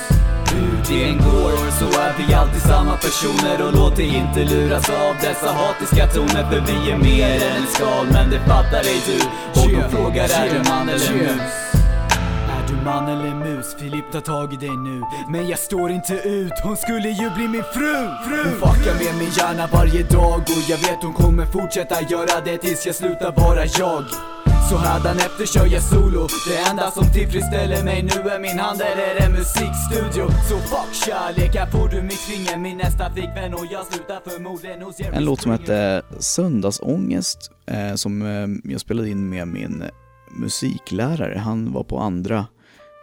Hur det än går så är vi alltid samma personer och låt dig inte luras av dessa hatiska toner. För vi är mer än ett skal men det fattar ej du. Och då frågar är du man eller mus? Är du man eller mus? Filip tar tag i dig nu. Men jag står inte ut, hon skulle ju bli min fru, fru. Hon fuckar med min hjärna varje dag. Och jag vet hon kommer fortsätta göra det tills jag slutar vara jag så hädanefter kör jag solo. Det enda som tillfredsställer mig nu är min hand eller en musikstudio. Så fuck kärlek, här får du mitt finger. Min nästa flickvän och jag slutar förmodligen hos Jerry En låt som hette Söndagsångest eh, som eh, jag spelade in med min musiklärare. Han var på andra,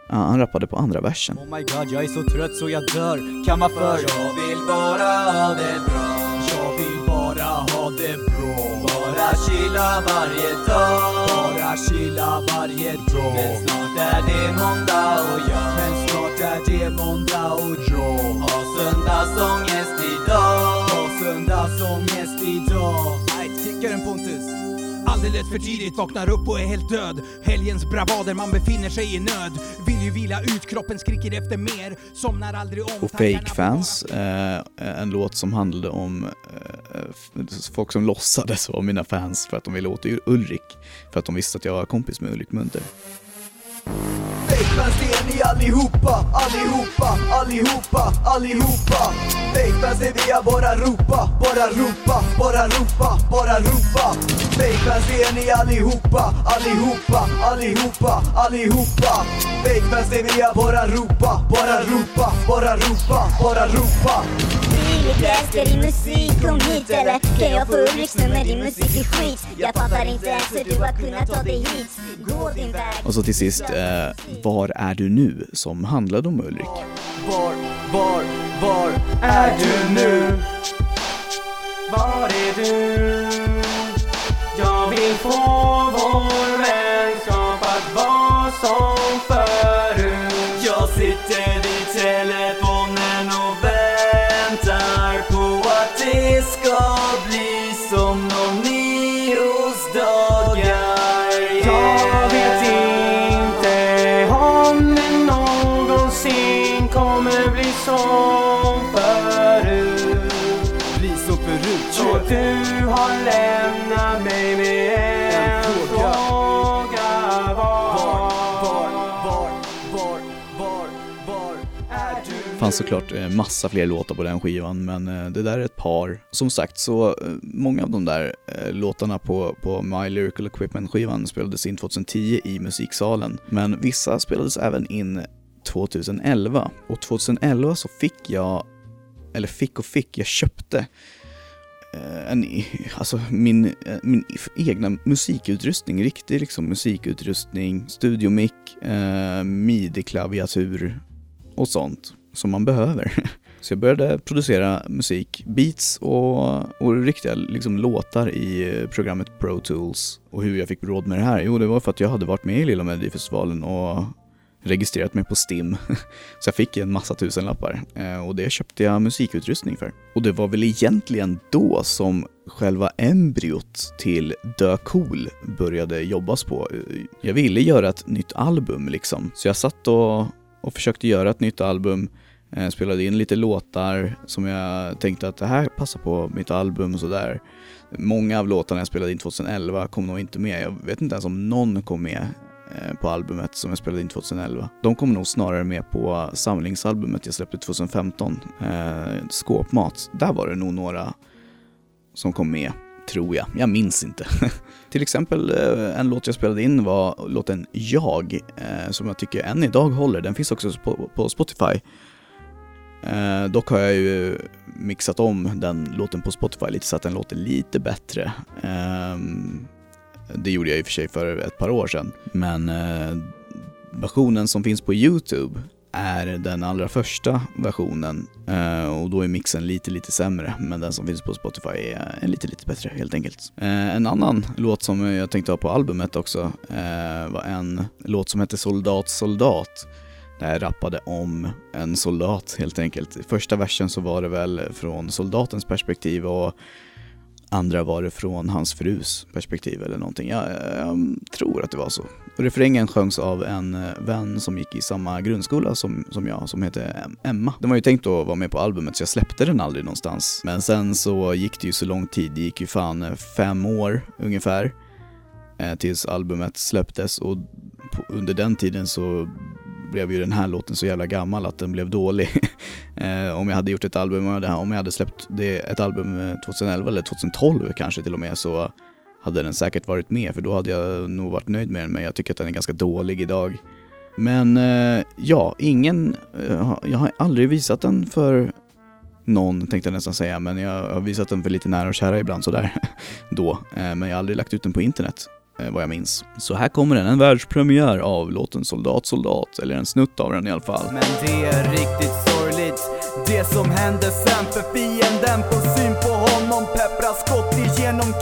han rappade på andra versen. Oh my god, jag är så trött så jag dör. Kan man för Jag vill bara ha det bra. Jag vill bara ha det bra chilla varje dag. Bara chilla varje dag. Men snart är det måndag och jag Men snart är det måndag och jag Har söndagsångest idag. Har söndagsångest idag. Nej, kicka den Pontus Alldeles för tidigt vaknar upp och är helt död Helgens bravader, man befinner sig i nöd Vill ju vila ut, kroppen skriker efter mer Somnar aldrig om Och Fake Fans, eh, en låt som handlade om eh, folk som låtsades vara mina fans för att de ville åt Ulrik. För att de visste att jag var kompis med Ulrik Munther. Det är ni allihopa, allihopa, allihopa, allihopa. Fakefans det vill jag bara ropa, bara ropa, bara ropa, bara ropa. Det är ni allihopa, allihopa, allihopa, allihopa. Fakefans det vill jag bara ropa, bara ropa, bara ropa, bara ropa. Älskar din musik, kom hit eller kan jag få Ulriks nummer? Din musik är skit. Jag fattar inte ens hur du har kunnat ta dig hit. Gå din väg. Och så till sist, eh, Var är du nu? som handlade om Ulrik. Var, var, var är du nu? Var är du? Jag vill få såklart eh, massa fler låtar på den skivan, men eh, det där är ett par. Som sagt, så eh, många av de där låtarna på, på My Lyrical Equipment-skivan spelades in 2010 i musiksalen, men vissa spelades även in 2011. Och 2011 så fick jag, eller fick och fick, jag köpte en, alltså min, min egna musikutrustning, riktig liksom musikutrustning, studiomick, eh, midi-klaviatur och sånt som man behöver. Så jag började producera musik, beats och, och riktiga liksom, låtar i eh, programmet Pro Tools. Och hur jag fick råd med det här? Jo, det var för att jag hade varit med i Lilla Melodifestivalen och registrerat mig på STIM. Så jag fick en massa tusenlappar eh, och det köpte jag musikutrustning för. Och det var väl egentligen då som själva embryot till Dö Cool började jobbas på. Jag ville göra ett nytt album liksom, så jag satt och, och försökte göra ett nytt album Eh, spelade in lite låtar som jag tänkte att det här passar på mitt album och sådär. Många av låtarna jag spelade in 2011 kom nog inte med. Jag vet inte ens om någon kom med eh, på albumet som jag spelade in 2011. De kom nog snarare med på samlingsalbumet jag släppte 2015, eh, Skåpmat. Där var det nog några som kom med, tror jag. Jag minns inte. Till exempel eh, en låt jag spelade in var låten Jag, eh, som jag tycker än idag håller. Den finns också på, på Spotify. Eh, dock har jag ju mixat om den låten på Spotify lite så att den låter lite bättre. Eh, det gjorde jag i och för sig för ett par år sedan. Men eh, versionen som finns på YouTube är den allra första versionen eh, och då är mixen lite, lite sämre. Men den som finns på Spotify är, är lite, lite bättre helt enkelt. Eh, en annan låt som jag tänkte ha på albumet också eh, var en låt som heter Soldat, soldat där jag rappade om en soldat helt enkelt. I första versen så var det väl från soldatens perspektiv och andra var det från hans frus perspektiv eller någonting. Jag, jag tror att det var så. Och refrängen sjöngs av en vän som gick i samma grundskola som, som jag, som heter Emma. Den var ju tänkt att vara med på albumet så jag släppte den aldrig någonstans. Men sen så gick det ju så lång tid, det gick ju fan fem år ungefär eh, tills albumet släpptes och under den tiden så blev ju den här låten så jävla gammal att den blev dålig. eh, om jag hade gjort ett album, om jag hade släppt det, ett album eh, 2011 eller 2012 kanske till och med så hade den säkert varit med för då hade jag nog varit nöjd med den men jag tycker att den är ganska dålig idag. Men eh, ja, ingen, eh, jag har aldrig visat den för någon tänkte jag nästan säga, men jag har visat den för lite nära och kära ibland sådär då. Eh, men jag har aldrig lagt ut den på internet Eh, vad jag minns. Så här kommer den, en världspremiär av låten Soldat Soldat, eller en snutt av den i alla fall. Men det är riktigt sorgligt Det som hände sen för fienden på syn på honom pepprar skott igenom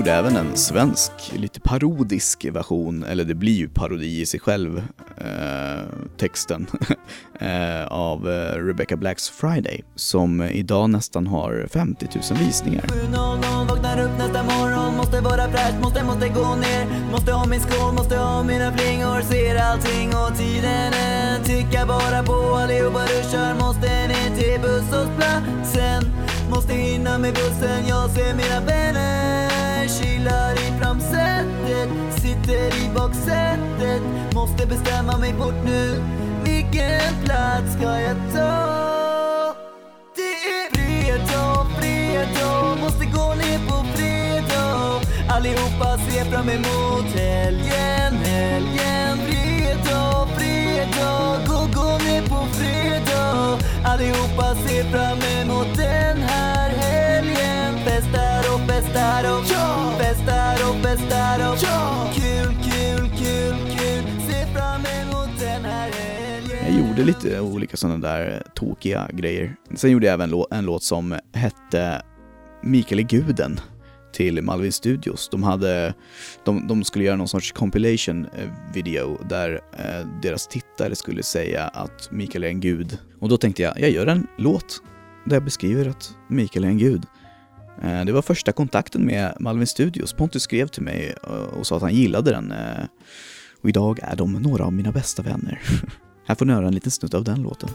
gjorde även en svensk, lite parodisk version, eller det blir ju parodi i sig själv, eh, texten, eh, av eh, Rebecca Blacks Friday, som idag nästan har 50 000 visningar. 7.00 vaknar upp nästa morgon. Måste vara fräsch, måste, måste gå ner. Måste ha min skål, måste ha mina flingor. Ser allting och tiden är. Tycka bara på allihopa ruschar. Måste ner till busshållplatsen. Måste hinna med bussen Jag ser mina vänner. Kilar i framsätet Sitter i baksätet. Måste bestämma mig bort nu. Vilken plats ska jag ta? Det är fredag, fredag, måste gå ner på fredag. Allihopa ser fram emot helgen, helgen. Allihopa ser fram emot den här helgen. Festar och festar och festar och festar och Kul, kul, kul, kul. Ser fram emot den här helgen. Jag gjorde lite olika sådana där tokiga grejer. Sen gjorde jag även en låt som hette Mikael är guden till Malvin Studios. De, hade, de, de skulle göra någon sorts compilation eh, video där eh, deras tittare skulle säga att Mikael är en gud. Och då tänkte jag, jag gör en låt där jag beskriver att Mikael är en gud. Eh, det var första kontakten med Malvin Studios. Pontus skrev till mig och, och sa att han gillade den. eh, Och idag är de några av mina bästa vänner. Här får ni höra en liten snutt av den låten.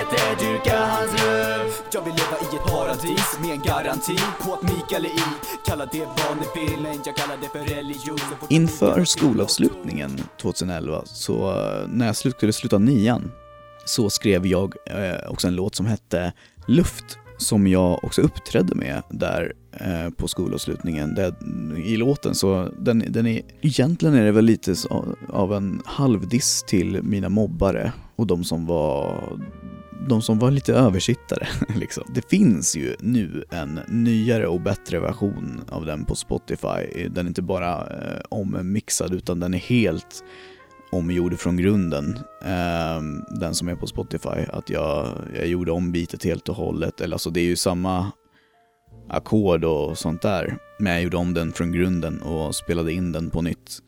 Fortsätter dyrka hans röv. Jag vill leva i ett paradis med en garanti på att Mikael är i. Kalla det vad ni vill, men jag kallar det för religion. Inför skolavslutningen 2011, så eh, när jag skulle sluta nian, så skrev jag eh, också en låt som hette Luft, som jag också uppträdde med där eh, på skolavslutningen. Där, I låten så, den, den är, egentligen är det väl lite av en halvdiss till mina mobbare och de som var de som var lite översittare. Liksom. Det finns ju nu en nyare och bättre version av den på Spotify. Eh, den är inte bara eh, ommixad utan den är helt omgjord från grunden. Eh, den som är på Spotify. Att jag, jag gjorde om beatet helt och hållet. Eller alltså det är ju samma ackord och sånt där. Men jag gjorde om den från grunden och spelade in den på nytt.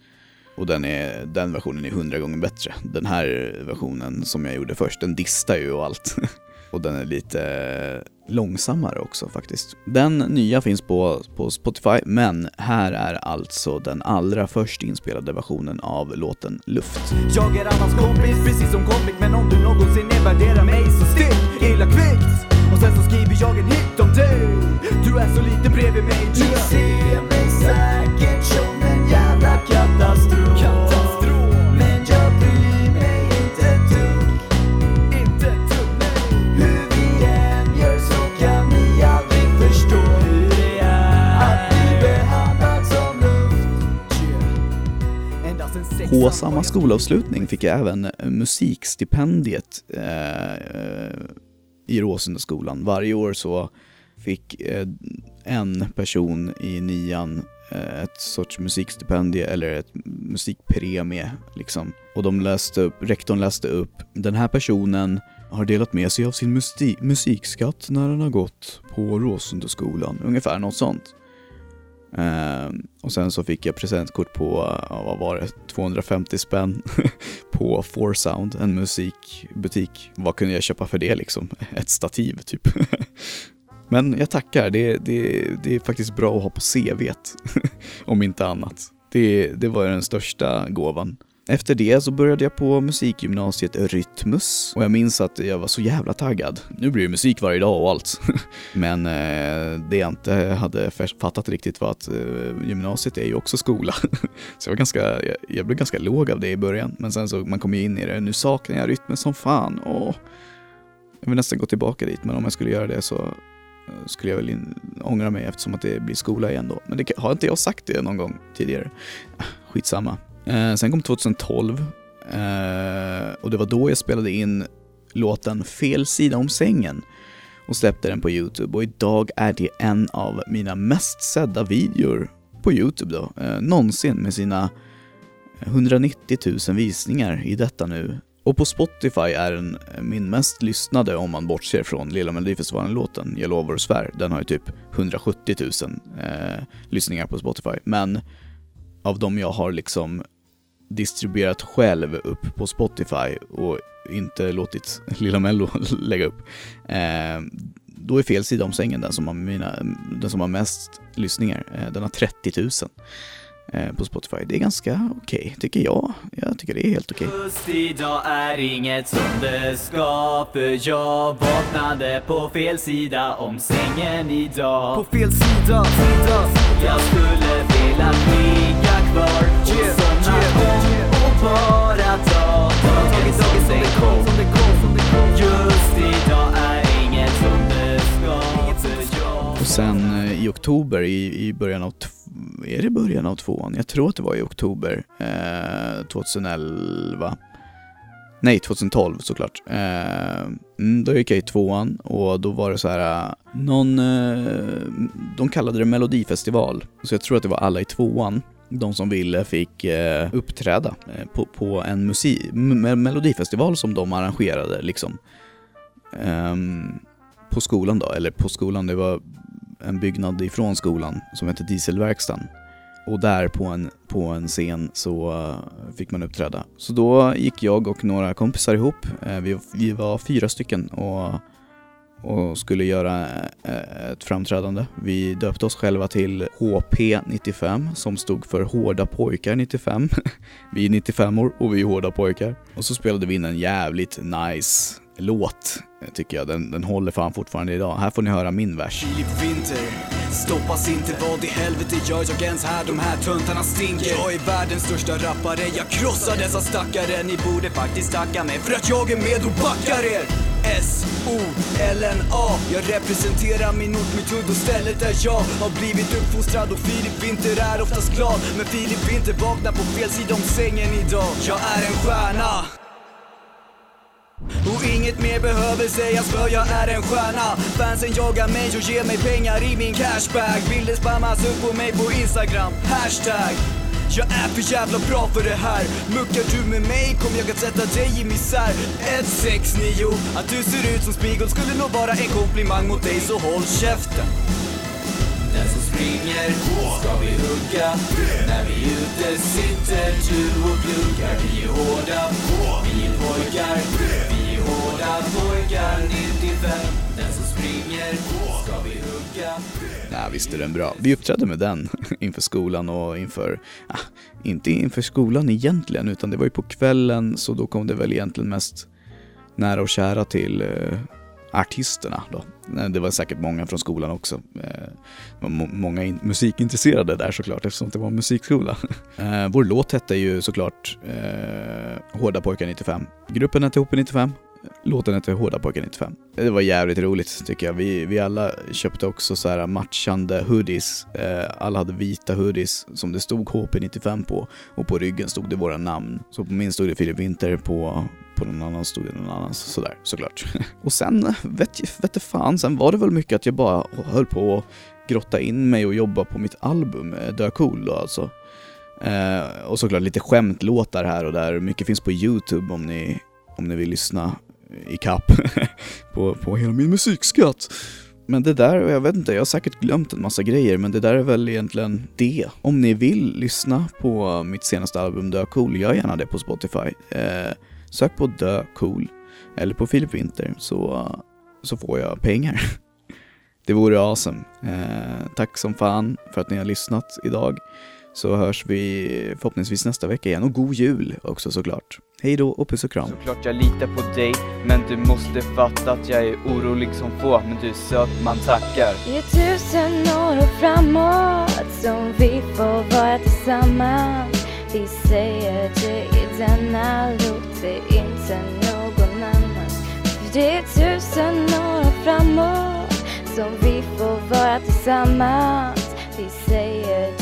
Och den, är, den versionen är hundra gånger bättre. Den här versionen som jag gjorde först, den distar ju och allt. och den är lite långsammare också faktiskt. Den nya finns på, på Spotify, men här är alltså den allra först inspelade versionen av låten Luft. Jag är annans kompis, precis som kompis, Men om du någonsin nedvärderar mig så stick illa kvickt Och sen så skriver jag en hit om dig Du är så lite bredvid mig Du ser mig säkert På samma skolavslutning fick jag även eh, musikstipendiet eh, i Råsundaskolan. Varje år så fick eh, en person i nian eh, ett sorts musikstipendie eller ett musikpremie liksom. Och de läste upp, rektorn läste upp, den här personen har delat med sig av sin musikskatt när den har gått på Råsundaskolan. Ungefär något sånt. Ehm, och sen så fick jag presentkort på, vad var det, 250 spänn på Foursound, en musikbutik. Vad kunde jag köpa för det liksom? Ett stativ typ. Men jag tackar, det, det, det är faktiskt bra att ha på CVt, om inte annat. Det, det var den största gåvan. Efter det så började jag på musikgymnasiet Rytmus och jag minns att jag var så jävla taggad. Nu blir det musik varje dag och allt. Men eh, det jag inte hade fattat riktigt var att eh, gymnasiet är ju också skola. Så jag, var ganska, jag, jag blev ganska låg av det i början. Men sen så man kom ju in i det. Nu saknar jag Rytmus som fan. Åh. Jag vill nästan gå tillbaka dit men om jag skulle göra det så eh, skulle jag väl in, ångra mig eftersom att det blir skola igen då. Men det, har inte jag sagt det någon gång tidigare? Ah, skitsamma. Eh, sen kom 2012 eh, och det var då jag spelade in låten Fel sida om sängen och släppte den på Youtube och idag är det en av mina mest sedda videor på Youtube då, eh, någonsin med sina 190 000 visningar i detta nu. Och på Spotify är den min mest lyssnade om man bortser från Lilla Melodifestivalen-låten Jag lovar och svär. Den har ju typ 170 000 eh, lyssningar på Spotify. Men av de jag har liksom distribuerat själv upp på Spotify och inte låtit Lilla Mello lägga upp. Eh, då är fel sida om sängen den som har, mina, den som har mest lyssningar. Eh, den har 30 000 på Spotify. Det är ganska okej, tycker jag. Jag tycker det är helt okej. Just idag är inget som det ska För jag vaknade på fel sida om sängen idag På fel sida, sida Jag skulle vilja ligga kvar och somna om och bara ta dagen som den kom Just idag är inget som det ska För jag Och sen eh, i oktober, i, i början av, är det början av tvåan? Jag tror att det var i oktober eh, 2011. Nej, 2012 såklart. Eh, mm, då gick jag i tvåan och då var det så här, eh, någon, eh, de kallade det melodifestival. Så jag tror att det var alla i tvåan. De som ville fick eh, uppträda eh, på, på en musik, melodifestival som de arrangerade liksom. Ehm, på skolan då, eller på skolan, det var en byggnad ifrån skolan som hette Dieselverkstan. Och där på en, på en scen så eh, fick man uppträda. Så då gick jag och några kompisar ihop, eh, vi, vi var fyra stycken och, och skulle göra eh, ett framträdande. Vi döpte oss själva till HP95 som stod för Hårda pojkar 95. vi är 95 år och vi är hårda pojkar. Och så spelade vi in en jävligt nice låt, tycker jag. Den, den håller fan fortfarande idag. Här får ni höra min vers. Filip Winter Stoppas inte, vad i helvete gör jag ens här? De här töntarna stinker. Jag är världens största rappare, jag krossar dessa stackare. Ni borde faktiskt tacka mig för att jag är med och backar er. S-O-L-N-A Jag representerar min ort, mitt hud och stället där jag har blivit uppfostrad. Och Filip Winter är oftast glad Men Filip Winter vaknar på fel sida om sängen idag. Jag är en stjärna och inget mer behöver sägas för jag är en stjärna. Fansen jagar mig och ger mig pengar i min cashbag Bilder spammas upp på mig på Instagram, hashtag. Jag är för jävla bra för det här. Muckar du med mig kommer jag att sätta dig i misär. 169 Att du ser ut som Spiegel skulle nog vara en komplimang mot dig så håll käften. Den som springer ska vi hugga. När vi ute sitter du och pluggar Vi är hårda, vi är pojkar Glada pojkar 95 Den som springer ska vi hugga Nej, visst är den bra. Vi uppträdde med den inför skolan och inför, ah, inte inför skolan egentligen, utan det var ju på kvällen, så då kom det väl egentligen mest nära och kära till eh, artisterna då. Eh, det var säkert många från skolan också. Eh, Det var många in- musikintresserade där såklart, eftersom det var en musikskola. Eh, Vår låt hette ju såklart eh, Hårda pojkar 95. Gruppen hette HP 95. Låten heter Hårda pojkar 95. Det var jävligt roligt tycker jag. Vi, vi alla köpte också så här matchande hoodies. Eh, alla hade vita hoodies som det stod HP95 på och på ryggen stod det våra namn. Så på min stod det Filip Winter, på, på någon annan stod det någon annan sådär såklart. och sen vet, vet fan, sen var det väl mycket att jag bara höll på att grotta in mig och jobba på mitt album, eh, Dö Cool då alltså. Eh, och såklart lite skämtlåtar här och där. Mycket finns på YouTube om ni, om ni vill lyssna i kapp på, på hela min musikskatt. Men det där, jag vet inte, jag har säkert glömt en massa grejer, men det där är väl egentligen det. Om ni vill lyssna på mitt senaste album Dö Cool, gör gärna det på Spotify. Eh, sök på Dö Cool, eller på Filip Winter, så, så får jag pengar. Det vore awesome. Eh, tack som fan för att ni har lyssnat idag. Så hörs vi förhoppningsvis nästa vecka igen. Och god jul också såklart. Hej då och puss och kram. Såklart jag litar på dig Men du måste fatta att jag är orolig som få Men du är söt, man tackar. Det är tusen år framåt som vi får vara tillsammans. Vi säger det i denna låt, det är inte någon annans För det är tusen år framåt som vi får vara tillsammans. Vi säger det i